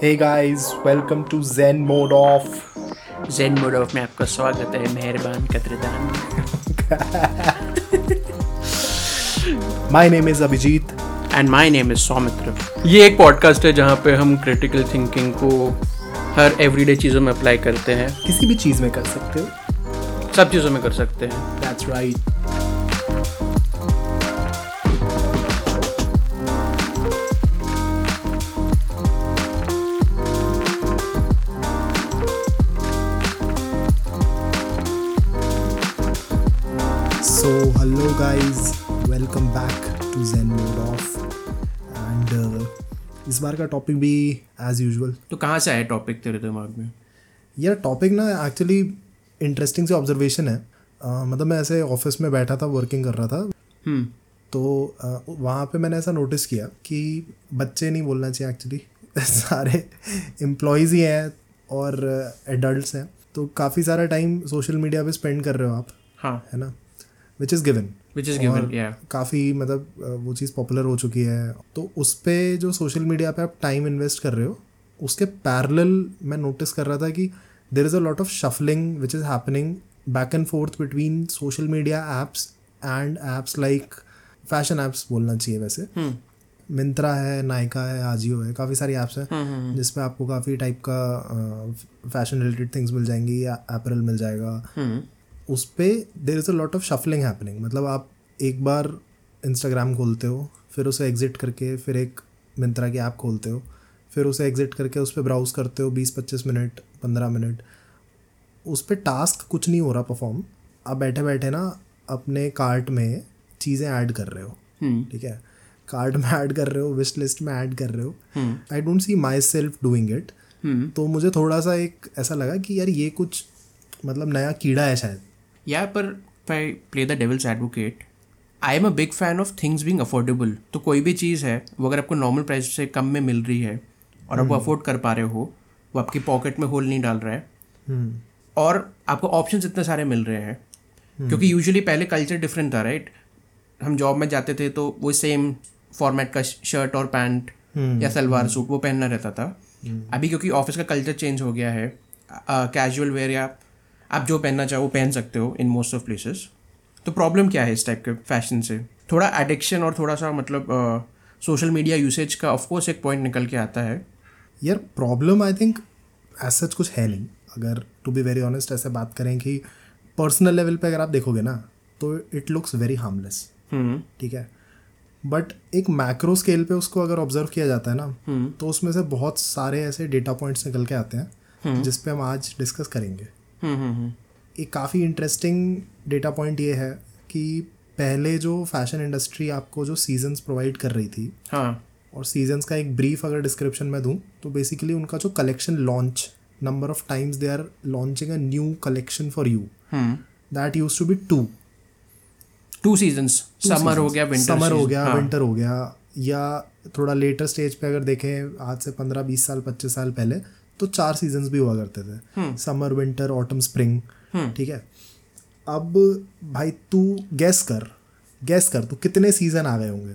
Hey guys, welcome to Zen Mode Off. Zen mode off में आपका स्वागत है मेहरबान कदरदान My name is Abhijit. And my name is Soumitra ये एक पॉडकास्ट है जहाँ पे हम क्रिटिकल थिंकिंग को हर एवरीडे चीज़ों में अप्लाई करते हैं किसी भी चीज़ में कर सकते हो सब चीज़ों में कर सकते हैं That's right. बार का टॉपिक भी एज यूजुअल तो कहाँ से आया टॉपिक तेरे दिमाग में? यार टॉपिक ना एक्चुअली इंटरेस्टिंग से ऑब्जर्वेशन है। अ, मतलब मैं ऐसे ऑफ़िस में बैठा था वर्किंग कर रहा था। हम्म। तो अ, वहाँ पे मैंने ऐसा नोटिस किया कि बच्चे नहीं बोलना चाहिए एक्चुअली सारे एम्प्लॉयज़ ही हैं और एडल्ट्स हैं। तो काफ़ी सारा टाइम सोशल मीडिया पे स्पेंड कर रहे हो आप हाँ। है ना? Which is given which is given या काफ़ी मतलब वो चीज़ पॉपुलर हो चुकी है। तो उस पर जो सोशल मीडिया पे आप टाइम इन्वेस्ट कर रहे हो उसके पैरल मैं नोटिस कर रहा था कि there is a lot of shuffling which is happening back and forth between social media apps and apps like fashion apps बोलना चाहिए वैसे। मिंत्रा है नायका है आजियो है काफ़ी सारी ऐप्स हैं। जिसपे आपको काफ़ी टाइप का फ़ैशन रिलेटेड थिंग्स मिल जाएँगी या एपरल मिल जाएगा। उस पर there is a lot of shuffling happening मतलब आप एक बार इंस्टाग्राम खोलते हो फिर उसे एग्जिट करके फिर एक मिंत्रा की ऐप खोलते हो फिर उसे एग्जिट करके उस पर ब्राउज करते हो बीस पच्चीस मिनट पंद्रह मिनट। उस पर टास्क कुछ नहीं हो रहा परफॉर्म आप बैठे बैठे ना अपने कार्ट में चीज़ें ऐड कर रहे हो। ठीक है? कार्ट में ऐड कर रहे हो विश लिस्ट में ऐड कर रहे हो। I don't see my self doing it तो मुझे थोड़ा सा एक ऐसा लगा कि यार ये कुछ मतलब नया कीड़ा है शायद। या पर I play the devil's advocate I am a big fan of things being affordable तो कोई भी चीज़ है वो अगर आपको नॉर्मल प्राइस से कम में मिल रही है और आप वो अफोर्ड कर पा रहे हो वो आपकी पॉकेट में होल नहीं डाल रहा है और आपको ऑप्शन इतने सारे मिल रहे हैं क्योंकि यूजुअली पहले कल्चर डिफरेंट था राइट हम जॉब में जाते थे तो वो सेम फॉर्मेट का शर्ट और पैंट या सलवार सूट वो पहनना रहता था। अभी क्योंकि ऑफ़िस का कल्चर चेंज हो गया है कैजुअल वेयर या आप जो पहनना चाहो वो पहन सकते हो इन मोस्ट ऑफ़ प्लेसेस तो प्रॉब्लम क्या है इस टाइप के फ़ैशन से? थोड़ा एडिक्शन और थोड़ा सा मतलब सोशल मीडिया यूसेज का ऑफकोर्स एक पॉइंट निकल के आता है। यार problem I think as such कुछ है नहीं। अगर टू बी वेरी ऑनेस्ट ऐसे बात करें कि पर्सनल लेवल पे अगर आप देखोगे ना तो it looks very harmless hmm. ठीक है? बट एक मैक्रो स्केल पे उसको अगर ऑब्ज़र्व किया जाता है ना तो उसमें से बहुत सारे ऐसे डेटा पॉइंट्स निकल के आते हैं जिस पे हम आज डिस्कस करेंगे। हम्म हम्म एक काफ़ी इंटरेस्टिंग डेटा पॉइंट ये है कि पहले जो फ़ैशन इंडस्ट्री आपको जो सीजन्स प्रोवाइड कर रही थी हाँ। और सीजन्स का एक ब्रीफ अगर डिस्क्रिप्शन में दूँ तो बेसिकली उनका जो collection launch number of times they are launching a new collection for you that use to be two two seasons summer हो गया विंटर समर हो गया विंटर हो गया या थोड़ा लेटर स्टेज पे अगर देखें आज से पंद्रह बीस साल पच्चीस साल पहले तो चार सीजन्स भी हुआ करते थे। समर विंटर ऑटम स्प्रिंग ठीक है? अब भाई तू गैस कर। गैस कर तू कितने सीज़न आ गए होंगे?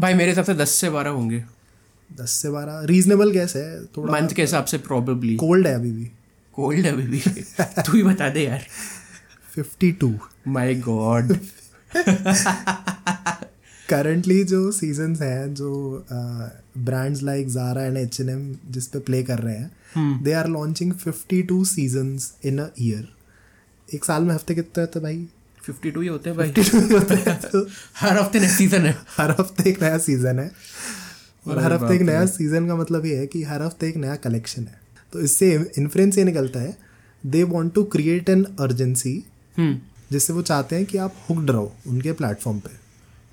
भाई मेरे हिसाब से दस से बारह होंगे। दस से बारह? रीजनेबल गैस है थोड़ा मंथ के हिसाब से प्रॉबेबली कोल्ड है अभी भी। कोल्ड है अभी भी। तू ही बता दे यार। Fifty two my God currently जो सीजन्स हैं जो brands like Zara and H N M जिस पे प्ले कर रहे हैं they are launching fifty two seasons in a year एक साल में हफ़्ते कितने होते हैं भाई? फिफ्टी टू ही होते हैं भाई। होते हैं। तो हर हफ़्ते नेक्स्ट सीज़न है। हर हफ़्ते एक नया सीज़न है। और हर हफ़्ते एक नया सीज़न का मतलब ये है कि हर हफ़्ते एक नया कलेक्शन है। तो इससे इन्फ्लुएंस ये निकलता है they want to create an urgency जिससे वो चाहते हैं कि आप हुक्ड रहो उनके प्लेटफॉर्म पे।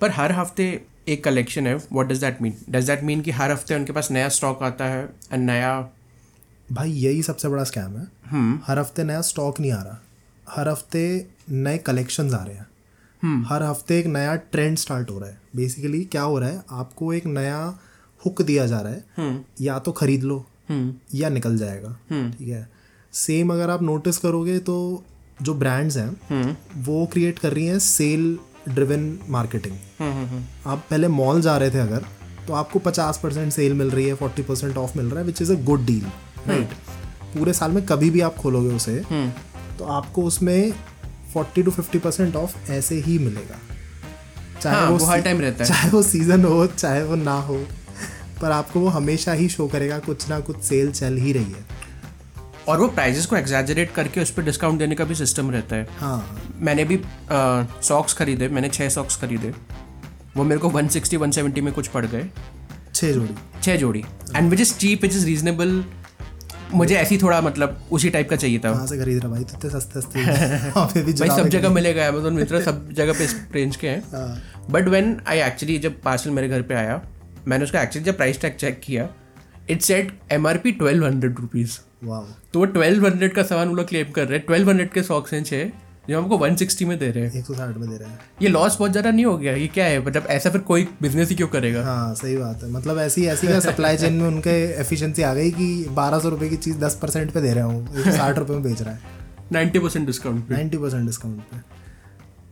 पर हर हफ़्ते एक कलेक्शन है what does that mean does that mean कि हर हफ़्ते उनके पास नया स्टॉक आता है एंड नया भाई यही सबसे बड़ा स्कैम है। हम्म। हर हफ़्ते नया स्टॉक नहीं आ रहा। हर हफ़्ते नए कलेक्शन आ रहे हैं। हम्म। हर हफ़्ते एक नया ट्रेंड स्टार्ट हो रहा है। बेसिकली क्या हो रहा है? आपको एक नया हुक दिया जा रहा है। हम्म। या तो खरीद लो हम्म। या निकल जाएगा। हम्म। ठीक है? सेम अगर आप नोटिस करोगे तो जो ब्रांड्स हैं वो क्रिएट कर रही हैं sale driven marketing hmm hmm आप पहले मॉल जा रहे थे अगर तो आपको पचास परसेंट सेल मिल रही है फोर्टी परसेंट ऑफ़ मिल रहा है which is a good deal right पूरे साल में कभी भी आप खोलोगे उसे हम्म। तो आपको उसमें forty to fifty percent off ऐसे ही मिलेगा। चाहे हाँ, वो हर time रहता है। चाहे वो सीज़न हो चाहे वो ना हो पर आपको वो हमेशा ही शो करेगा कुछ ना कुछ सेल चल ही रही है। और वो प्राइजेस को एग्जैजरेट करके उस पर डिस्काउंट देने का भी सिस्टम रहता है। हाँ। मैंने भी सॉक्स खरीदे मैंने छः सॉक्स खरीदे। वो मेरे को 160 170 में कुछ पड़ गए। छः जोड़ी। छः जोड़ी। And which is cheap which is reasonable मुझे ऐसी थोड़ा मतलब उसी टाइप का चाहिए था। से खरीद रहा भाई? तो इतने सस्ते सस्ते। भी भाई सब जगह मिलेगा अमेजोन मित्र सब जगह पे इस रेंज के हैं। हाँ। बट व्हेन आई एक्चुअली जब पार्सल मेरे घर पे आया मैंने उसका एक्चुअली जब प्राइस टैग चेक किया it said M R P twelve hundred rupees तो वो ट्वेल्व हंड्रेड का सामान वो लोग क्लेम कर रहे हैं। ट्वेल्व हंड्रेड के सॉक्स हैं छः जो हमको वन सिक्सटी में दे रहे हैं। एक सौ साठ में दे रहे हैं। ये लॉस बहुत ज़्यादा नहीं हो गया ये क्या है? मतलब ऐसा फिर कोई बिज़नेस ही क्यों करेगा? हाँ सही बात है। मतलब ऐसी ऐसी का सप्लाई चेन में उनके एफिशिएंसी आ गई कि बारह सौ रुपये की चीज़ दस परसेंट पे दे रहे हूँ एक सौ साठ रुपये में बेच रहा है। Ninety percent discount ninety percent discount पे।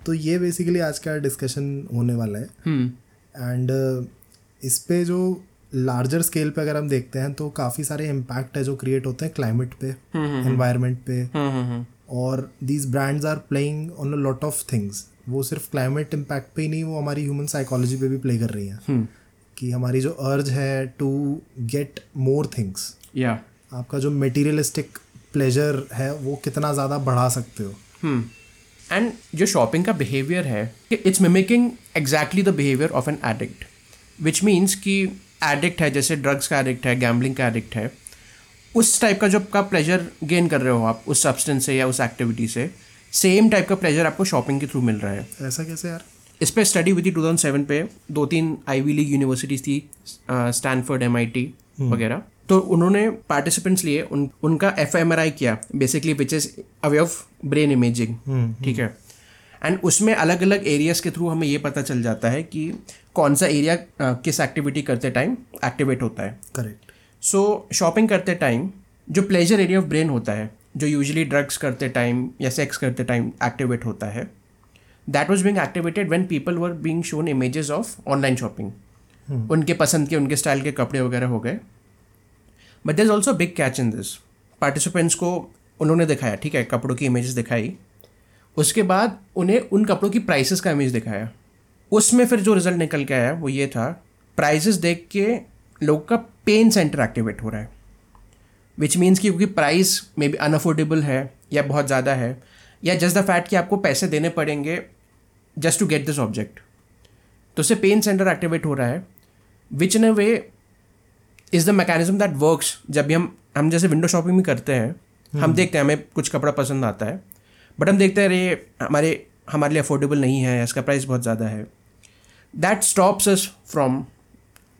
तो ये बेसिकली आज का डिस्कशन होने वाला है। हम्म। एंड इस पे जो लार्जर स्केल पे अगर हम देखते हैं तो काफ़ी सारे इम्पैक्ट है जो क्रिएट होते हैं क्लाइमेट पे एनवायरनमेंट पे। हम्म हम्म और these brands are playing on a lot of things वो सिर्फ़ क्लाइमेट इम्पैक्ट पे ही नहीं वो हमारी ह्यूमन साइकोलॉजी पे भी प्ले कर रही हैं। हम्म। कि हमारी जो अर्ज़ है टू गेट मोर थिंग्स या आपका जो मटेरियलिस्टिक प्लेजर है वो कितना ज़्यादा बढ़ा सकते हो। हम्म। एंड जो शॉपिंग का बिहेवियर है it's mimicking exactly the behaviour of an addict which means कि एडिक्ट है जैसे ड्रग्स का एडिक्ट है गैम्बलिंग का एडिक्ट है उस टाइप का जो आपका प्लेजर गेन कर रहे हो आप उस सब्सटेंस से या उस एक्टिविटी से सेम टाइप का प्लेजर आपको शॉपिंग के थ्रू मिल रहा है। ऐसा कैसे यार? इस पर स्टडी हुई थी 2007 पे दो तीन आईवी लीग यूनिवर्सिटीज़ थी स्टैनफोर्ड एम वगैरह। तो उन्होंने पार्टिसिपेंट्स लिए उन उनका एफएमआरआई किया basically which is a way of brain imaging ठीक है? एंड उसमें अलग अलग एरियाज़ के थ्रू हमें ये पता चल जाता है कि कौन सा एरिया किस एक्टिविटी करते टाइम एक्टिवेट होता है? करेक्ट सो शॉपिंग करते टाइम जो प्लेजर एरिया ऑफ़ ब्रेन होता है जो यूजली ड्रग्स करते टाइम या सेक्स करते टाइम एक्टिवेट होता है that was being activated when people were being shown images of online shopping उनके पसंद के उनके स्टाइल के कपड़े वगैरह हो गए. But there is also big catch in this participants को उन्होंने दिखाया ठीक है कपड़ों की इमेजेस दिखाई. उसके बाद उन्हें उन कपड़ों की प्राइसेस का इमेज दिखाया. उसमें फिर जो रिज़ल्ट निकल के आया वो ये था प्राइजेस देख के लोग का पेन सेंटर एक्टिवेट हो रहा है। विच मीन्स कि क्योंकि प्राइस में भी अनअफोर्डेबल है या बहुत ज़्यादा है या जस्ट द फैक्ट कि आपको पैसे देने पड़ेंगे just to get this object तो उससे पेन सेंटर एक्टिवेट हो रहा है which in a way is the mechanism that works जब भी हम हम जैसे विंडो शॉपिंग भी करते हैं हम देखते हैं हमें कुछ कपड़ा पसंद आता है बट हम देखते हैं अरे हमारे हमारे लिए अफोर्डेबल नहीं है इसका प्राइस बहुत ज़्यादा है। That stops us from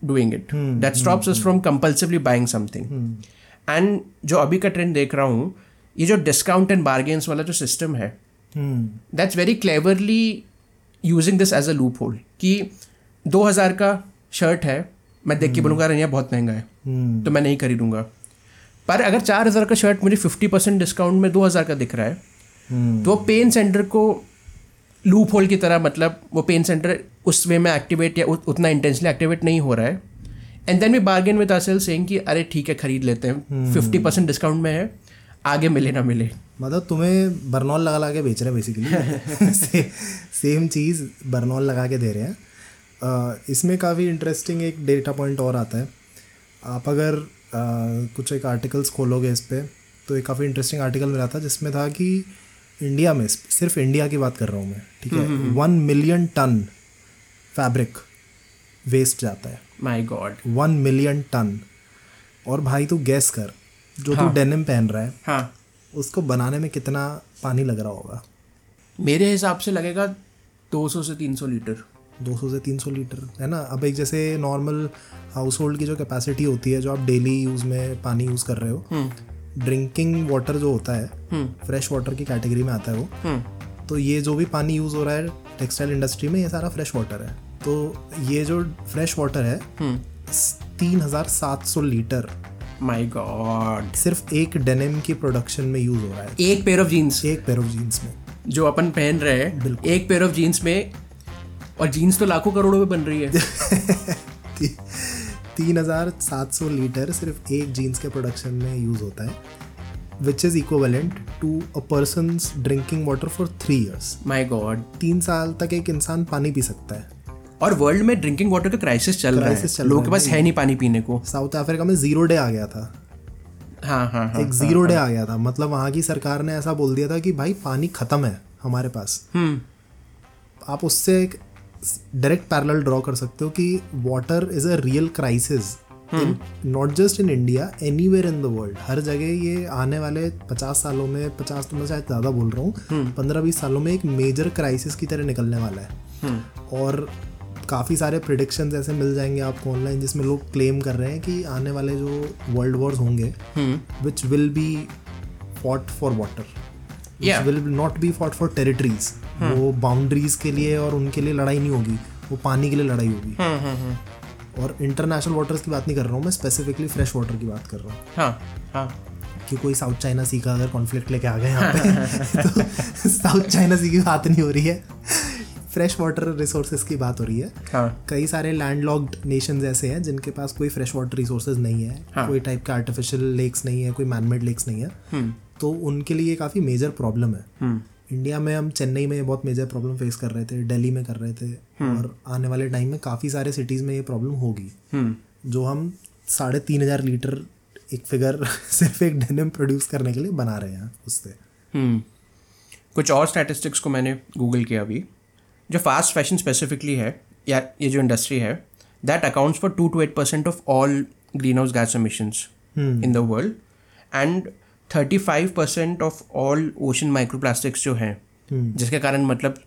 doing it that stops us from compulsively buying something and जो अभी का ट्रेंड देख रहा हूँ ये जो डिस्काउंट एंड बार्गेन्स वाला जो सिस्टम है that's very cleverly using this as a loophole कि 2000 का शर्ट है मैं देख के बोलूँगा अरे यार बहुत महँगा है। तो मैं नहीं खरीदूँगा। पर अगर 4000 का शर्ट मुझे 50 परसेंट डिस्काउंट में 2000 का दिख रहा है तो वो पेन सेंटर को लूप होल की तरह मतलब वो पेन सेंटर उस वे में एक्टिवेट या उत- उतना इंटेंसली एक्टिवेट नहीं हो रहा है। And then we bargain with our sale saying कि अरे ठीक है खरीद लेते हैं। फिफ्टी परसेंट डिस्काउंट में है। आगे मिले ना मिले। मतलब तुम्हें बर्नॉल लगा लगा के बेच रहे हैं बेसिकली से, सेम चीज़ बर्नॉल लगा के दे रहे हैं। इसमें काफ़ी इंटरेस्टिंग एक डेटा पॉइंट और आता है। आप अगर कुछ एक आर्टिकल्स खोलोगे इस पर तो एक काफ़ी इंटरेस्टिंग आर्टिकल मिला था जिसमें था कि इंडिया में सिर्फ़ इंडिया की बात कर रहा हूँ मैं ठीक है? One million ton fabric waste जाता है। My God one million ton और भाई तू गैस कर जो हाँ. तू डेनिम पहन रहा है हाँ। उसको बनाने में कितना पानी लग रहा होगा? मेरे हिसाब से लगेगा 200 से 300 लीटर। 200 से 300 लीटर है ना? अब एक जैसे नॉर्मल हाउस होल्ड की जो कैपेसिटी होती है जो आप डेली यूज़ में पानी यूज़ कर रहे हो ड्रिंकिंग वाटर जो होता है फ्रेश वाटर की कैटेगरी में आता है वो तो ये जो भी पानी यूज़ हो रहा है टेक्सटाइल इंडस्ट्री में ये सारा फ्रेश वाटर है। तो ये जो फ्रेश वाटर है तीन हज़ार सात सौ लीटर माई गॉड सिर्फ़ एक डेनिम की प्रोडक्शन में यूज़ हो रहा है। एक पेयर ऑफ़ जीन्स एक पेयर ऑफ़ जीन्स में। जो अपन पहन रहे हैं एक पेयर ऑफ़ जीन्स में और जीन्स तो लाखों करोड़ों में बन रही है। तीन हज़ार सात सौ लीटर सिर्फ़ एक जीन्स के प्रोडक्शन में यूज़ होता है which is equivalent to a person drinking water for three years my god तीन साल तक एक इंसान पानी पी सकता है। और वर्ल्ड में ड्रिंकिंग वाटर का क्राइसिस चल रहा है। लोगों के पास है नहीं पानी पीने को। साउथ अफ्रीका में ज़ीरो डे आ गया था। हाँ हाँ हाँ एक ज़ीरो डे आ गया था। मतलब वहाँ की सरकार ने ऐसा बोल दिया था कि भाई पानी खत्म है हमारे पास। हम्म। आप उससे एक डायरेक्ट पैरेलल ड्रॉ कर सकते हो कि water is a real crisis not just in India anywhere in the world हर जगह ये आने वाले पचास सालों में पचास तो मैं शायद ज़्यादा बोल रहा हूँ पंद्रह बीस सालों में एक मेजर क्राइसिस की तरह निकलने वाला है। और काफ़ी सारे प्रिडिक्शंस ऐसे मिल जाएँगे आपको ऑनलाइन जिसमें लोग क्लेम कर रहे हैं कि आने वाले जो वर्ल्ड वॉर्स होंगे which will be fought for water. Will not be fought for territories वो बाउंड्रीज के लिए और उनके लिए लड़ाई नहीं होगी वो पानी के लिए लड़ाई होगी। हम्म, और इंटरनेशनल वाटर्स की बात नहीं कर रहा हूँ मैं स्पेसिफिकली फ्रेश वाटर की बात कर रहा हूँ। हाँ हाँ। कि कोई साउथ चाइना सी का अगर कॉन्फ्लिक्ट लेके आ गए यहाँ पे तो साउथ चाइना सी की बात नहीं हो रही है। फ्रेश वाटर रिसोर्सेज की बात हो रही है। हाँ। कई सारे लैंडलॉक्ड नेशन ऐसे हैं जिनके पास कोई फ्रेश वाटर रिसोर्सेज नहीं है हाँ। कोई टाइप का आर्टिफिशियल लेक्स नहीं है कोई मैनमेड लेक्स नहीं है। हम्म। तो उनके लिए काफ़ी मेजर प्रॉब्लम है। हम्म। इंडिया में हम चेन्नई में बहुत मेजर प्रॉब्लम फेस कर रहे थे दिल्ली में कर रहे थे और आने वाले टाइम में काफ़ी सारे सिटीज़ में ये प्रॉब्लम होगी। हम्म। जो हम साढ़े तीन हज़ार लीटर एक फिगर सिर्फ़ एक डेनिम प्रोड्यूस करने के लिए बना रहे हैं उससे। हम्म। कुछ और स्टैटिस्टिक्स को मैंने गूगल किया अभी। जो फास्ट फ़ैशन स्पेसिफिकली है या ये जो इंडस्ट्री है that accounts for two two eight percent of all greenhouse gas emissions in the world and thirty five percent of all ocean microplastics जो हैं जिसके कारण मतलब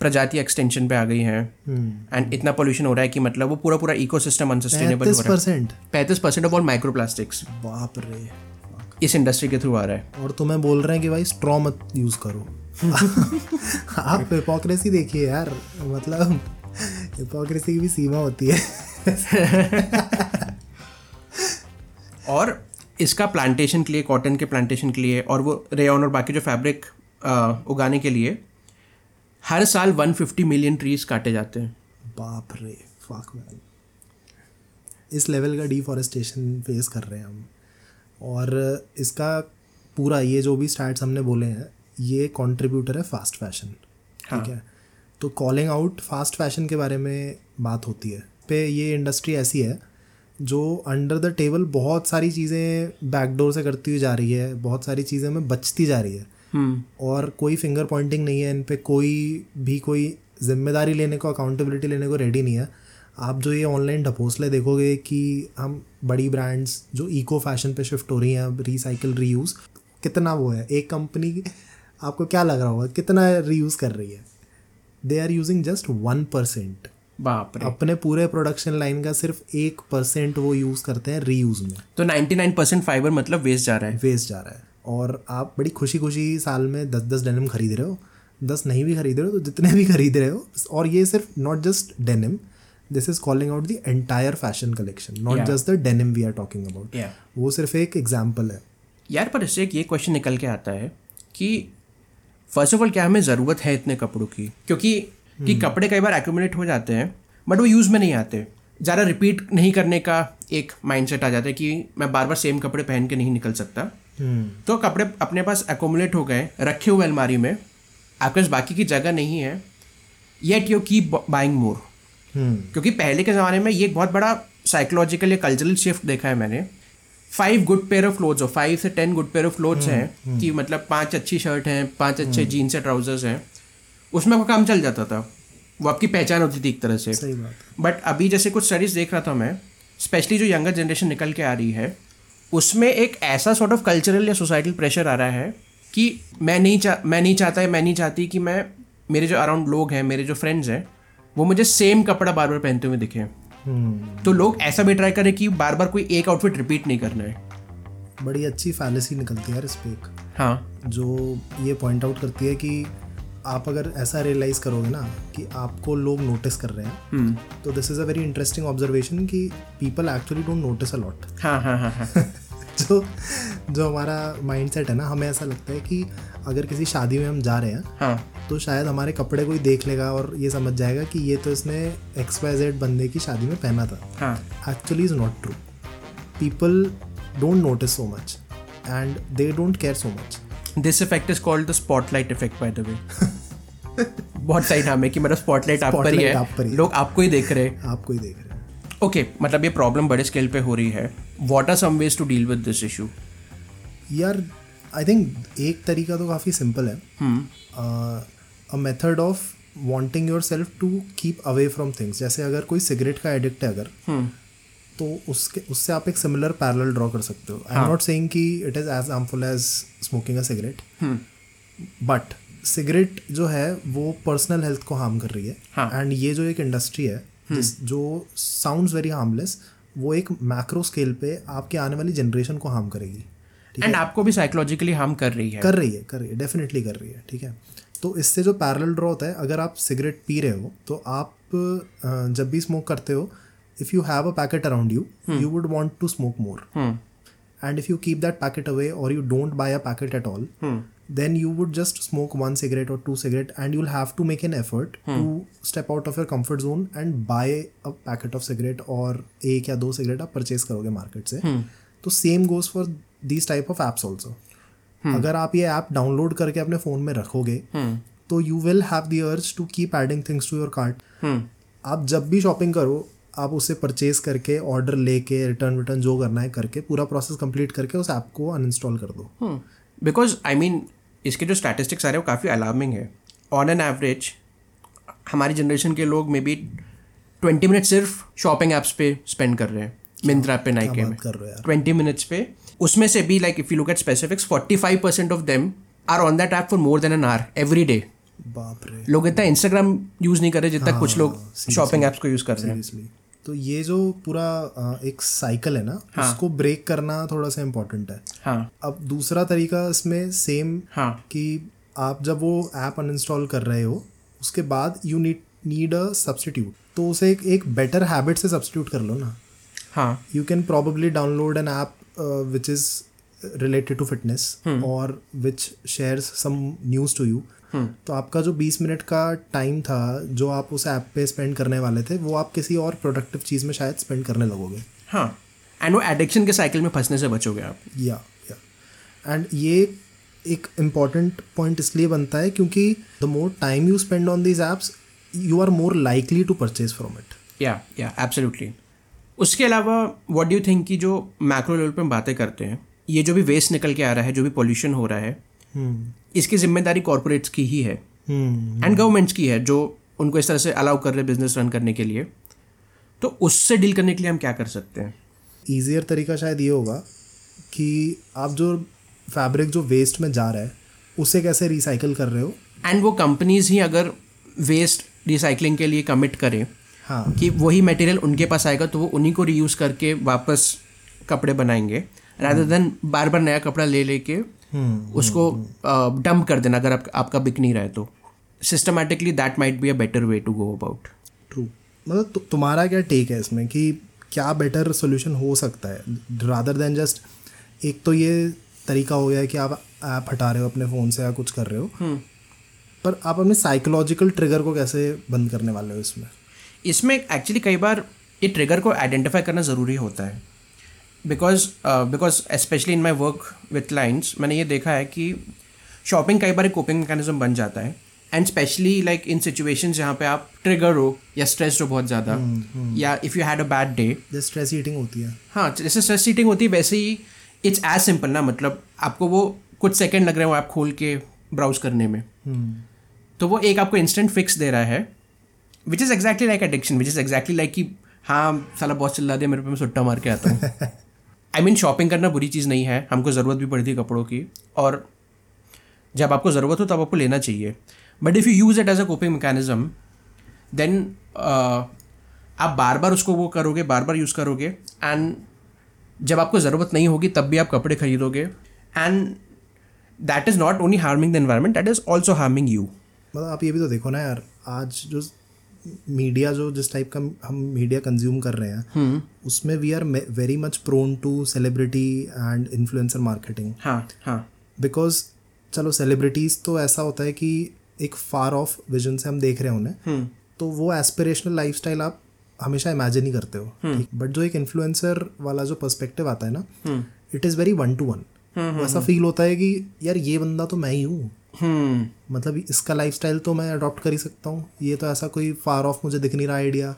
प्रजाति एक्सटेंशन पे आ गई है। एंड इतना पोल्यूशन हो रहा है कि मतलब वो पूरा पूरा इकोसिस्टम अनसस्टेनेबल हो पैंतीस रहा है। परसेंट पैंतीस परसेंट ऑफ़ ऑल माइक्रोप्लास्टिक्स बाप रे। इस इंडस्ट्री के थ्रू आ रहा है। और तुम्हें बोल रहे हैं कि भाई स्ट्रॉ मत यूज़ करो। आप हिपोक्रेसी देखिए यार मतलब हिपोक्रेसी की भी सीमा होती है। और इसका प्लांटेशन के लिए कॉटन के प्लांटेशन के लिए और वो रेयन और बाकी जो फैब्रिक उगाने के लिए हर साल 150 मिलियन ट्रीज काटे जाते हैं। बाप रे फक मैन इस लेवल का डिफॉरेस्टेशन फेस कर रहे हैं हम। और इसका पूरा ये जो भी स्टार्ट्स हमने बोले हैं ये कंट्रीब्यूटर है फास्ट फ़ैशन ठीक है। तो कॉलिंग आउट फास्ट फ़ैशन के बारे में बात होती है। पे ये इंडस्ट्री ऐसी है जो अंडर द टेबल बहुत सारी चीज़ें बैकडोर से करती हुई जा रही है बहुत सारी चीज़ें में बचती जा रही है। और कोई फिंगर पॉइंटिंग नहीं है इन पर कोई भी कोई ज़िम्मेदारी लेने को अकाउंटेबिलिटी लेने को रेडी नहीं है। आप जो ये ऑनलाइन ढपोसले देखोगे कि हम बड़ी ब्रांड्स जो इको फ़ैशन पे शिफ्ट हो रही हैं अब रिसाइकिल रीयूज़ कितना वो है? एक कंपनी आपको क्या लग रहा होगा कितना रीयूज़ कर रही है? They are using just one percent बाप रे। अपने पूरे प्रोडक्शन लाइन का सिर्फ़ एक परसेंट वो यूज़ करते हैं रीयूज़ में। तो 99 परसेंट फाइबर मतलब वेस्ट जा रहा है। वेस्ट जा रहा है। और आप बड़ी खुशी खुशी साल में दस दस डेनिम खरीद रहे हो। दस नहीं भी खरीद रहे हो तो जितने भी खरीद रहे हो और ये सिर्फ़ not just denim this is calling out the entire fashion collection not just the denim we are talking about वो सिर्फ़ एक एग्ज़ाम्पल है। यार पर इससे एक ये क्वेश्चन निकल के आता है कि फ़र्स्ट ऑफ़ ऑल क्या हमें ज़रूरत है इतने कपड़ों की? क्योंकि कि कपड़े कई बार एक्यूमुलेट हो जाते हैं बट वो यूज़ में नहीं आते। ज़्यादा रिपीट नहीं करने का एक माइंडसेट आ जाता है कि मैं बार बार सेम कपड़े पहन के नहीं निकल सकता। तो कपड़े अपने पास एकोमुलेट हो गए रखे हुए अलमारी में आपके पास बाकी की जगह नहीं है yet you keep buying more क्योंकि पहले के ज़माने में ये एक बहुत बड़ा साइकोलॉजिकल या कल्चरल शिफ्ट देखा है मैंने five good pair of clothes हो फाइव से ten good pair of clothes हैं कि मतलब पाँच अच्छी शर्ट हैं पाँच अच्छे जीन्स या ट्राउजर्स हैं उसमें वो काम चल जाता था। वो आपकी पहचान होती थी एक तरह से। सही बात बट अभी जैसे कुछ स्टडीज़ देख रहा था मैं स्पेशली जो यंगर जनरेशन निकल के आ रही है उसमें एक ऐसा सॉर्ट ऑफ़ कल्चरल या सोसाइटल प्रेशर आ रहा है कि मैं नहीं चाह मैं नहीं चाहता है मैं नहीं चाहती कि मैं मेरे जो अराउंड लोग हैं मेरे जो फ्रेंड्स हैं वो मुझे सेम कपड़ा बार बार पहनते हुए दिखे। हम्म, तो लोग ऐसा भी ट्राई करें कि बार बार कोई एक आउटफिट रिपीट नहीं करना है। बड़ी अच्छी फैलेसी निकलती है यार इस हाँ। जो ये पॉइंट आउट करती है कि आप अगर ऐसा रियलाइज़ करोगे ना कि आपको लोग नोटिस कर रहे हैं हम्म, तो this is a very interesting observation कि people actually don't notice a lot हाँ हाँ हाँ हाँ। जो जो हमारा माइंडसेट है ना हमें ऐसा लगता है कि अगर किसी शादी में हम जा रहे हैं हाँ। तो शायद हमारे कपड़े कोई देख लेगा और ये समझ जाएगा कि ये तो इसने एक्स वाई जेड बंदे की शादी में पहना था। Actually is not true people don't notice so much and they don't care so much. This effect is called the spotlight effect by the way बहुत सही नाम है कि मेरा स्पॉटलाइट आप पर Spotlight आप पर है है। लोग आपको ही देख रहे हैं। आपको ही देख रहे हैं। ओके okay, मतलब ये प्रॉब्लम बड़े स्केल पे हो रही है। What are some ways to deal with this issue यार आई थिंक एक तरीका तो काफ़ी सिंपल है a method of wanting yourself to keep away from things जैसे अगर कोई सिगरेट का एडिक्ट है अगर तो उसके उससे आप एक सिमिलर पैरल ड्रॉ कर सकते हो आई एम नॉट सेइंग कि it is as harmful as smoking a cigarette but cigarette जो है वो पर्सनल हेल्थ को हार्म कर रही है हाँ। एंड ये जो एक इंडस्ट्री है जिस जो साउंड्स वेरी हार्मलेस वो एक मैक्रो स्केल पे आपके आने वाली जनरेशन को हार्म करेगी एंड आपको भी साइकोलॉजिकली हार्म कर रही है। कर रही है कर रही है डेफिनेटली कर रही है ठीक है? तो इससे जो पैरेलल ड्रॉ होता है अगर आप सिगरेट पी रहे हो तो आप जब भी स्मोक करते हो if you have a packet around you you would want to smoke more and if you keep that packet away और you don't buy a packet at all then you would just smoke one cigarette or two cigarette and you'll have to make an effort hmm. to step out of your comfort zone and buy a packet of cigarette और एक या दो cigarette आप purchase करोगे market से। तो same goes for these type of apps also अगर आप ये ऐप डाउनलोड करके अपने फ़ोन में रखोगे तो you will have the urge to keep adding things to your cart आप जब भी शॉपिंग करो आप उसे परचेज करके ऑर्डर लेके रिटर्न रिटर्न जो करना है करके पूरा प्रोसेस कंप्लीट करके उस ऐप को अनइंस्टॉल कर दो। बिकॉज़ आई मीन इसके जो स्टैटिस्टिक्स आ रहे हैं वो काफ़ी अलार्मिंग है। ऑन एन एवरेज हमारी जनरेशन के लोग मे बी ट्वेंटी मिनट सिर्फ़ शॉपिंग ऐप्स पे स्पेंड कर रहे हैं। मिंत्रा पे नाइके में। हो ट्वेंटी मिनट्स पे। उसमें से भी like if you look at specifics forty five percent of them are on that app for more than an hour every day लोग इतना इंस्टाग्राम यूज़ नहीं कर रहे जितना कुछ लोग शॉपिंग ऐप्स को यूज़ कर रहे हैं। तो ये जो पूरा एक साइकिल है ना हाँ. उसको ब्रेक करना थोड़ा सा इम्पोर्टेंट है। हाँ। अब दूसरा तरीका इसमें सेम हाँ। कि आप जब वो ऐप अनइंस्टॉल कर रहे हो उसके बाद you need need a substitute तो उसे एक एक बेटर हैबिट से सब्सटीट्यूट कर लो ना। हाँ। You can probably download an app which is related to fitness or which shares some news to you तो आपका जो 20 मिनट का टाइम था जो आप उस ऐप पे स्पेंड करने वाले थे वो आप किसी और प्रोडक्टिव चीज़ में शायद स्पेंड करने लगोगे। हाँ। एंड वो एडिक्शन के साइकिल में फंसने से बचोगे आप। या या एंड ये एक इंपॉर्टेंट पॉइंट इसलिए बनता है क्योंकि the more time you spend on these apps you are more likely to purchase from it या या एब्सोल्युटली उसके अलावा व्हाट डू थिंक कि जो मैक्रो लेवल पे हम बातें करते हैं ये जो भी वेस्ट निकल के आ रहा है जो भी पोल्यूशन हो रहा है इसकी ज़िम्मेदारी कॉरपोरेट्स की ही है। एंड गवर्नमेंट्स की है जो उनको इस तरह से अलाउ कर रहे हैं बिज़नेस रन करने के लिए। तो उससे डील करने के लिए हम क्या कर सकते हैं? ईजियर तरीका शायद ये होगा कि आप जो फैब्रिक जो वेस्ट में जा रहा है उसे कैसे रिसाइकल कर रहे हो? एंड वो कंपनीज़ ही अगर वेस्ट रिसाइकलिंग के लिए कमिट करें हाँ। कि वही मटेरियल उनके पास आएगा तो वो उन्हीं को रीयूज करके वापस कपड़े बनाएँगे रादर देन बार बार नया कपड़ा ले लेके उसको डंप कर देना अगर आप, आपका बिक नहीं रहा है तो। Systematically that might be a better way to go about true मतलब तु, तुम्हारा क्या टेक है इसमें कि क्या बेटर सोल्यूशन हो सकता है? रादर देन जस्ट एक तो ये तरीका हो गया है कि आप ऐप हटा रहे हो अपने फ़ोन से या कुछ कर रहे हो। पर आप अपने साइकोलॉजिकल ट्रिगर को कैसे बंद करने वाले हो इसमें? इसमें एक्चुअली कई बार ये ट्रिगर को आइडेंटिफाई करना ज़रूरी होता है। Because because specially in my work with clients मैंने ये देखा है कि शॉपिंग कई बार एक कोपिंग मैकेनिज्म बन जाता है। And specially like in situation जहाँ पे आप ट्रिगर हो या स्ट्रेस्ड हो बहुत ज़्यादा या if you had a bad day stress eating होती है। हाँ जैसे स्ट्रेस सीटिंग होती है वैसे ही इट्स एज सिंपल ना मतलब आपको वो कुछ सेकेंड लग रहे हो आप खोल के ब्राउज करने में। तो वो एक आपको इंस्टेंट फिक्स दे रहा है which is exactly like addiction which is exactly like कि हाँ साला बहुत चिल्ला दिया मेरे पे मैं सुट्टा मार के आता हूँ। आई मीन शॉपिंग करना बुरी चीज़ नहीं है, हमको ज़रूरत भी पड़ती है कपड़ों की, और जब आपको ज़रूरत हो तब आपको लेना चाहिए। But if you use it as a coping mechanism then आप बार बार उसको वो करोगे बार बार यूज़ करोगे एंड जब आपको ज़रूरत नहीं होगी तब भी आप कपड़े खरीदोगे and that is not only harming the environment that is also harming you मतलब आप ये भी तो देखो ना यार, आज जो मीडिया जो जिस टाइप का हम मीडिया कंज्यूम कर रहे हैं हम्म। उसमें we are very much prone to celebrity and influencer marketing हाँ हाँ। बिकॉज़ चलो सेलिब्रिटीज तो ऐसा होता है कि एक फार ऑफ़ विजन से हम देख रहे हैं उन्हें हम्म। तो वो एस्पिरेशनल लाइफस्टाइल आप हमेशा इमेजिन ही करते हो। बट जो एक इन्फ्लुएंसर वाला जो पर्सपेक्टिव आता है ना हम्म। It is very one to one ऐसा फील होता है कि यार ये बंदा तो मैं ही हूँ। हम्म मतलब इसका लाइफस्टाइल तो मैं अडॉप्ट कर ही सकता हूँ। ये तो ऐसा कोई फार ऑफ़ मुझे दिख नहीं रहा आइडिया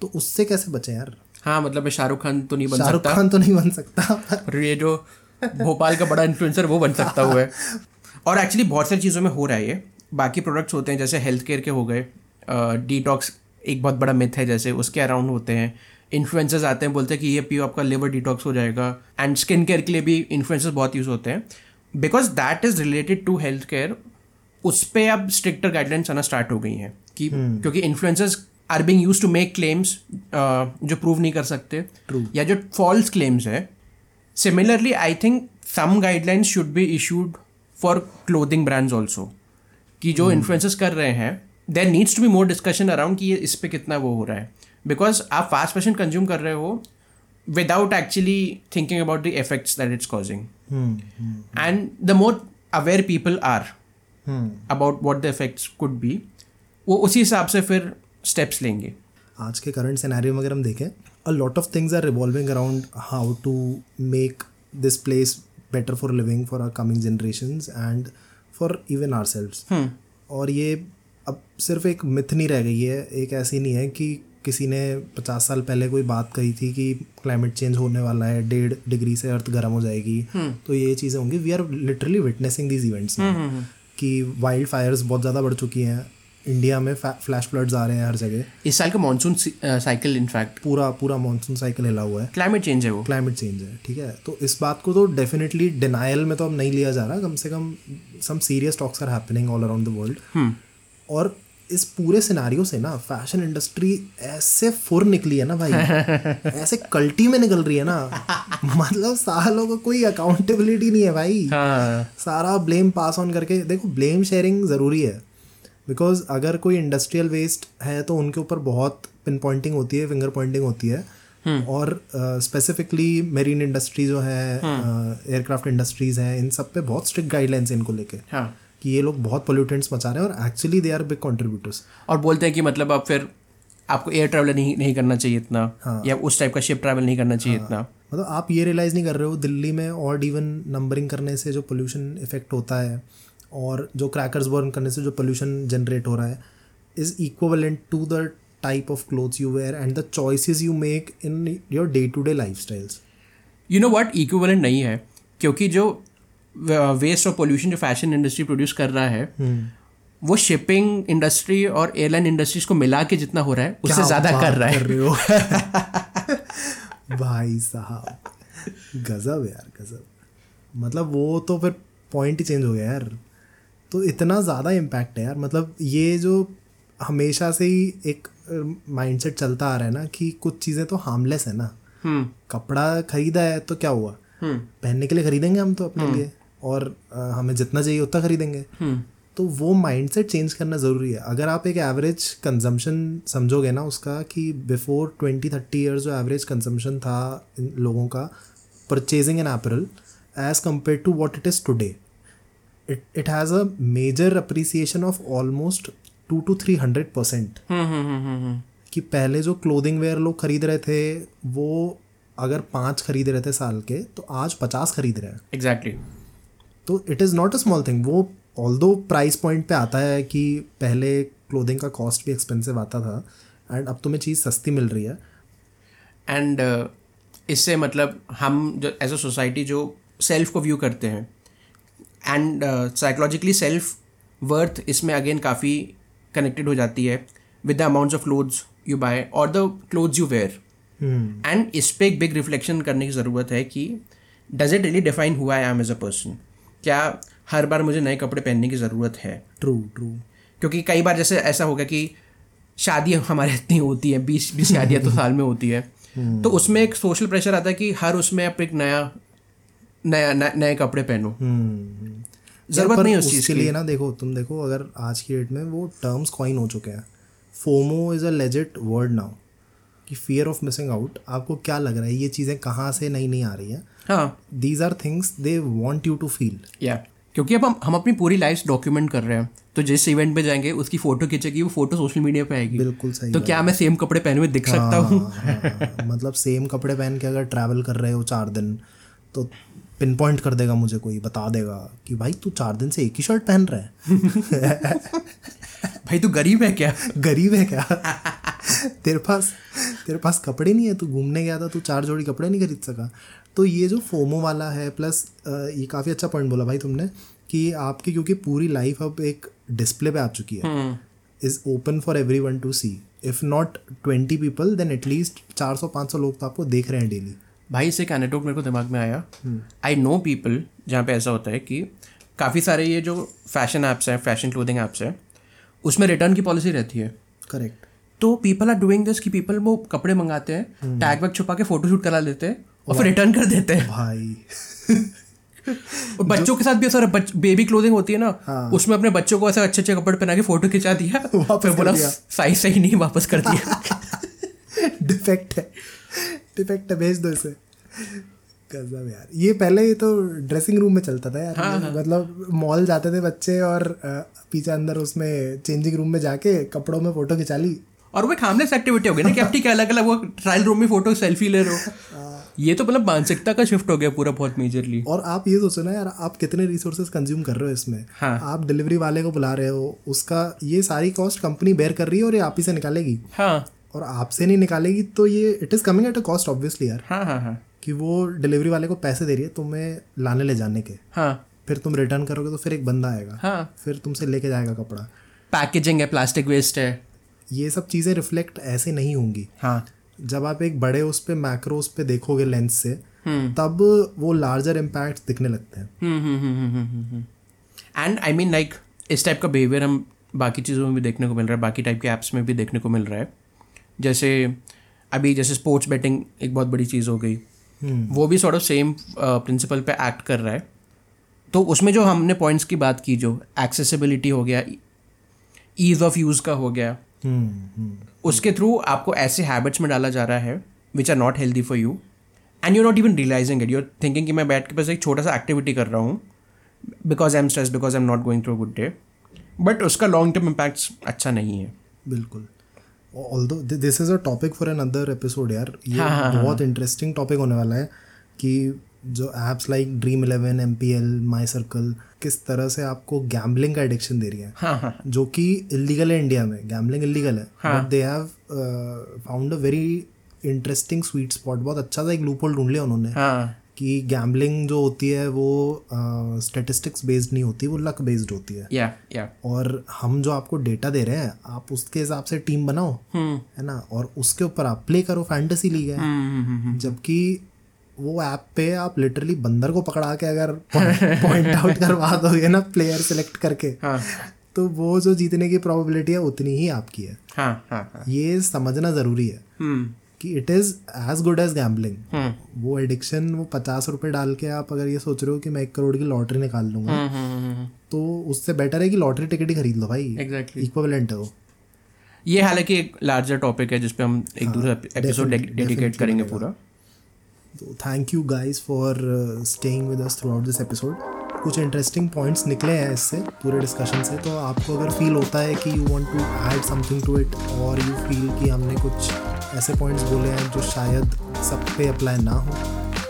तो उससे कैसे बचे यार? हाँ मतलब मैं शाहरुख खान तो नहीं बन शाहरुख सकता। खान तो नहीं बन सकता। पर और ये जो भोपाल का बड़ा इन्फ्लुएंसर वो बन सकता हुआ है। और एक्चुअली बहुत सारी चीज़ों में हो रहा है ये। बाकी प्रोडक्ट्स होते हैं जैसे हेल्थ केयर के हो गए। डिटॉक्स एक बहुत बड़ा मिथ है जैसे उसके अराउंड होते हैं। इन्फ्लुएंसर्स आते हैं बोलते हैं कि ये पियो आपका लिवर डिटॉक्स हो जाएगा। एंड स्किन केयर के लिए भी इन्फ्लुएंसर्स बहुत यूज़ होते हैं। Because that is related to health care उस पर अब स्ट्रिक्टर गाइडलाइंस आना स्टार्ट हो गई हैं कि hmm. क्योंकि influencers are being use to make claims जो प्रूव नहीं कर सकते True. या जो फॉल्स क्लेम्स है similarly I think some guidelines should be issued for clothing brands also कि जो इन्फ्लुएंसर्स कर रहे हैं there needs to be more discussion around कि ये इस पर कितना वो हो रहा है बिकॉज़ आप फास्ट फ़ैशन कंज्यूम कर रहे हो without actually thinking about the effects that it's causing and the more aware people are about what the effects could be वो उसी हिसाब से फिर स्टेप्स लेंगे। आज के करंट सिनेरियो में अगर हम देखें a lot of things are revolving around how to make this place better for living for our coming generation and for even our और ये अब सिर्फ़ एक मिथ नहीं रह गई है एक ऐसी नहीं है कि किसी ने पचास साल पहले कोई बात कही थी कि क्लाइमेट चेंज होने वाला है डेढ़ डिग्री से अर्थ गर्म हो जाएगी। तो ये चीज़ें होंगी। We are literally witnessing these events कि वाइल्ड फायर्स बहुत ज़्यादा बढ़ चुकी हैं। इंडिया में फ्लैश फ्लड्स आ रहे हैं हर जगह। इस साल का मानसून साइकिल इनफैक्ट पूरा पूरा मानसून साइकिल हिला हुआ है। क्लाइमेट चेंज है वो। क्लाइमेट चेंज है ठीक है? तो इस बात को तो डेफिनेटली डिनाइल में तो अब नहीं लिया जा रहा। कम से कम some serious talks are happening all around the world और इस पूरे सिनारियो से ना फ़ैशन इंडस्ट्री ऐसे फुर निकली है ना भाई। ऐसे कल्टी में निकल रही है ना। मतलब सालों को कोई अकाउंटेबिलिटी नहीं है भाई। हाँ। सारा ब्लेम पास ऑन करके देखो ब्लेम शेयरिंग ज़रूरी है। बिकॉज़ अगर कोई इंडस्ट्रियल वेस्ट है तो उनके ऊपर बहुत पिन पॉइंटिंग होती है फिंगर पॉइंटिंग होती है। और स्पेसिफिकली मेरीन इंडस्ट्री जो है एयरक्राफ्ट इंडस्ट्रीज़ हैं इन सब पे बहुत स्ट्रिक्ट गाइडलाइंस इनको लेके। हाँ। कि ये लोग बहुत पोल्यूटेंट्स मचा रहे हैं और actually they are big contributors और बोलते हैं कि मतलब आप फिर आपको एयर ट्रैवल नहीं नहीं करना चाहिए इतना हाँ। या उस टाइप का शिप ट्रैवल नहीं करना चाहिए हाँ, इतना। मतलब आप ये रियलाइज़ नहीं कर रहे हो दिल्ली में और इवन नंबरिंग करने से जो पोल्यूशन इफ़ेक्ट होता है और जो क्रैकर्स बर्न करने से जो पोल्यूशन जनरेट हो रहा है is equivalent to the type of clothes you wear and the choices you make in your day to day lifestyles you know what equivalent नहीं है क्योंकि जो वेस्ट और पोल्यूशन जो फ़ैशन इंडस्ट्री प्रोड्यूस कर रहा है वो शिपिंग इंडस्ट्री और एयरलाइन इंडस्ट्रीज़ को मिला के जितना हो रहा है उससे ज़्यादा कर रहा है। कर रहे हो? भाई साहब गजब यार गजब। मतलब वो तो फिर पॉइंट ही चेंज हो गया यार। तो इतना ज़्यादा इम्पैक्ट है यार। मतलब ये जो हमेशा से ही एक माइंडसेट चलता आ रहा है ना कि कुछ चीज़ें तो हार्मलेस है ना। हम्म। कपड़ा खरीदा है तो क्या हुआ? हम्म। पहनने के लिए खरीदेंगे हम तो अपने लिए। और हमें जितना चाहिए उतना खरीदेंगे। हम्म। तो वो माइंडसेट चेंज करना ज़रूरी है। अगर आप एक एवरेज कंजम्पशन समझोगे ना उसका कि बिफोर ट्वेंटी थर्टी ईयर्स जो एवरेज कंजम्पशन था इन लोगों का purchasing an apparel as compare to what it is today it it has a major appreciation of almost two two three hundred percent कि पहले जो क्लोदिंग वेयर लोग खरीद रहे थे वो अगर पाँच खरीद रहे थे साल के तो आज पचास खरीद रहे हैं। एग्जैक्टली तो it is not a small thing वो ऑल दो प्राइस पॉइंट पे आता है कि पहले क्लोथिंग का कॉस्ट भी एक्सपेंसिव आता था एंड अब तुम्हें चीज़ सस्ती मिल रही है। एंड uh, इससे मतलब हम जो एज अ सोसाइटी जो सेल्फ को व्यू करते हैं एंड साइकोलॉजिकली सेल्फ वर्थ इसमें अगेन काफ़ी कनेक्टेड हो जाती है with the amounts of clothes you buy और the clothes you wear and इस पर एक बिग रिफ्लेक्शन करने की ज़रूरत है कि डज इट रियली डिफाइन हुआ I am as a person क्या हर बार मुझे नए कपड़े पहनने की ज़रूरत है? ट्रू ट्रू क्योंकि कई बार जैसे ऐसा होगा कि शादियाँ हमारे इतनी होती हैं बीस बीस शादियाँ तो साल में होती है। तो उसमें एक सोशल प्रेशर आता है कि हर उसमें आप एक नया नया नए कपड़े पहनो। ज़रूरत नहीं उस चीज़ उसके की। लिए ना देखो तुम देखो अगर आज की डेट में वो टर्म्स कॉइन हो चुके हैं। FOMO is a legit word now कि फियर ऑफ़ मिसिंग आउट आपको क्या लग रहा है? ये चीज़ें कहाँ से नई नहीं आ रही हैं? हाँ। These are things they want you to feel या क्योंकि अब हम हम अपनी पूरी लाइफ डॉक्यूमेंट कर रहे हैं। तो जिस इवेंट पे जाएँगे उसकी फ़ोटो खींचेगी वो फ़ोटो सोशल मीडिया पे आएगी। बिल्कुल सही तो क्या मैं सेम कपड़े पहने हुए दिख सकता हूँ? हाँ, मतलब सेम कपड़े पहन के अगर ट्रैवल कर रहे हो चार दिन तो पिन पॉइंट कर देगा मुझे कोई बता देगा कि भाई तू चार दिन से एक ही शर्ट पहन रहा है। भाई तू गरीब है क्या? गरीब है क्या? तेरे पास तेरे पास कपड़े नहीं है? तू घूमने गया था तू चार जोड़ी कपड़े नहीं खरीद सका। तो ये जो फोमो वाला है प्लस ये काफ़ी अच्छा पॉइंट बोला भाई तुमने कि आपकी क्योंकि पूरी लाइफ अब एक डिस्प्ले पे आ चुकी है। Is open for everyone to see if not twenty people then at least चार सौ पाँच सौ लोग तो आपको देख रहे हैं डेली भाई इससे एक एनेटोक मेरे को दिमाग में आया। आई नो पीपल जहाँ पे ऐसा होता है कि काफ़ी सारे ये जो फ़ैशन ऐप्स हैं फ़ैशन क्लोथिंग ऐप्स हैं उसमें रिटर्न की पॉलिसी रहती है। करेक्ट तो पीपल आर डूइंग दिस कि पीपल वो कपड़े मंगाते हैं टैग वैग छुपा के फ़ोटो शूट करा लेते हैं और फिर रिटर्न कर देते हैं। भाई। और बच्चों के साथ भी ऐसा बेबी क्लोथिंग होती है ना हाँ। उसमें अपने बच्चों को ऐसे अच्छे अच्छे कपड़े पहना के फ़ोटो खिंचा दिया फिर बोला साइज़ सही नहीं वापस कर दिया। डिफेक्ट है। डिफेक्ट है भेज दो इसे। गजब यार। ये पहले ये तो ड्रेसिंग रूम में चलता था यार। मतलब मॉल जाते थे बच्चे और पीछे अंदर उसमें चेंजिंग रूम में जाके कपड़ों में फ़ोटो खिंचा ली। और वो एक हार्मलेस एक्टिविटी हो गई ना कि आप ठीक अलग अलग वो ट्रायल रूम में फ़ोटो सेल्फी ले रहे हो। ये तो मतलब मानसिकता का शिफ्ट हो गया पूरा बहुत मेजरली और आप ये सोचो ना यार आप कितने रिसोर्सेज कंज्यूम कर रहे हो इसमें? हाँ। आप डिलीवरी वाले को बुला रहे हो उसका ये सारी कॉस्ट कंपनी बेयर कर रही है और ये आप ही से निकालेगी? हाँ। और आपसे नहीं निकालेगी तो ये it is coming at a cost obviously यार। हाँ हाँ हाँ। कि वो डिलीवरी वाले को पैसे दे रही है तुम्हें लाने ले जाने के। हाँ। फिर तुम रिटर्न करोगे तो फिर एक बंदा आएगा। हाँ। फिर तुमसे लेके जाएगा कपड़ा। पैकेजिंग है प्लास्टिक वेस्ट है। ये सब चीज़ें रिफ्लेक्ट ऐसे नहीं होंगी। हाँ। जब आप एक बड़े उस पे उस पर देखोगे लेंस से हम्म। तब वो लार्जर इम्पैक्ट दिखने लगते हैं। एंड आई मीन लाइक इस टाइप का बिहेवियर हम बाकी चीज़ों में भी देखने को मिल रहा है बाकी टाइप के ऐप्स में भी देखने को मिल रहा है। जैसे अभी जैसे स्पोर्ट्स बेटिंग एक बहुत बड़ी चीज़ हो गई। वो भी सॉर्ट ऑफ़ सेम प्रिंसिपल पे एक्ट कर रहा है। तो उसमें जो हमने पॉइंट्स की बात की, जो एक्सेसिबिलिटी हो गया ईज ऑफ़ यूज़ का हो गया, उसके थ्रू आपको ऐसे हैबिट्स में डाला जा रहा है which are not healthy for you and you not even realising it you're thinking कि मैं बैठ के बस एक छोटा सा एक्टिविटी कर रहा हूँ because I am stress because I am not going through good day but उसका लॉन्ग टर्म इम्पैक्ट अच्छा नहीं है। बिल्कुल। Although this is a topic for another episode यार ये हाँ, हाँ, बहुत इंटरेस्टिंग टॉपिक होने वाला है कि जो apps like Dream Eleven MPL My Circle किस तरह से आपको गैम्बलिंग का एडिक्शन दे रही है। हाँ हाँ। जो कि इलीगल है इंडिया में गैम्बलिंग इलीगल है। But they have found a very interesting sweet spot बहुत अच्छा सा एक लूप होल ढूंढ लिया उन्होंने। हाँ। कि गैम्बलिंग जो होती है वो स्टेटिस्टिक्स uh, बेस्ड नहीं होती वो लक बेस्ड होती है। या या और हम जो आपको डेटा दे रहे हैं आप उसके हिसाब से टीम बनाओ हम्म है ना? और उसके ऊपर आप प्ले करो फैंटेसी लीग है। हम्म जबकि वो ऐप पे आप लिटरली बंदर को पकड़ा के अगर पॉइंट आउट करवा दोगे ना प्लेयर सेलेक्ट करके हाँ। तो वो जो जीतने की प्रोबेबिलिटी है उतनी ही आपकी है। हाँ हाँ हाँ। ये समझना ज़रूरी है। कि it is as good as gambling वो एडिक्शन वो पचास रुपए डाल के आप अगर ये सोच रहे हो कि मैं एक करोड़ की लॉटरी निकाल लूँगा हम्म तो उससे बेटर है कि लॉटरी टिकट ही खरीद लो भाई। एग्जैक्टली इक्विवेलेंट है वो। ये हालाँकि एक लार्जर टॉपिक है जिसपे हम एक दूसरा एपिसोड डेडिकेट करेंगे पूरा। तो thank you guys for staying with us throughout this episode कुछ इंटरेस्टिंग पॉइंट्स निकले हैं इससे पूरे डिस्कशन से तो आपको अगर फील होता है कि you want to add something to it और यू फील कि हमने कुछ ऐसे पॉइंट्स बोले हैं जो शायद सब पे अप्लाई ना हो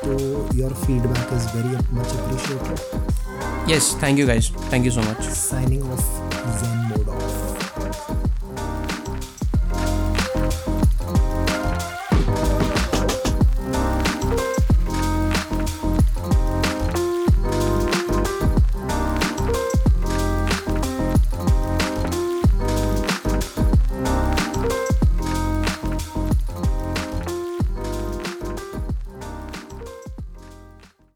तो your feedback is very much appreciated yes thank you guys thank you so much signing off Jen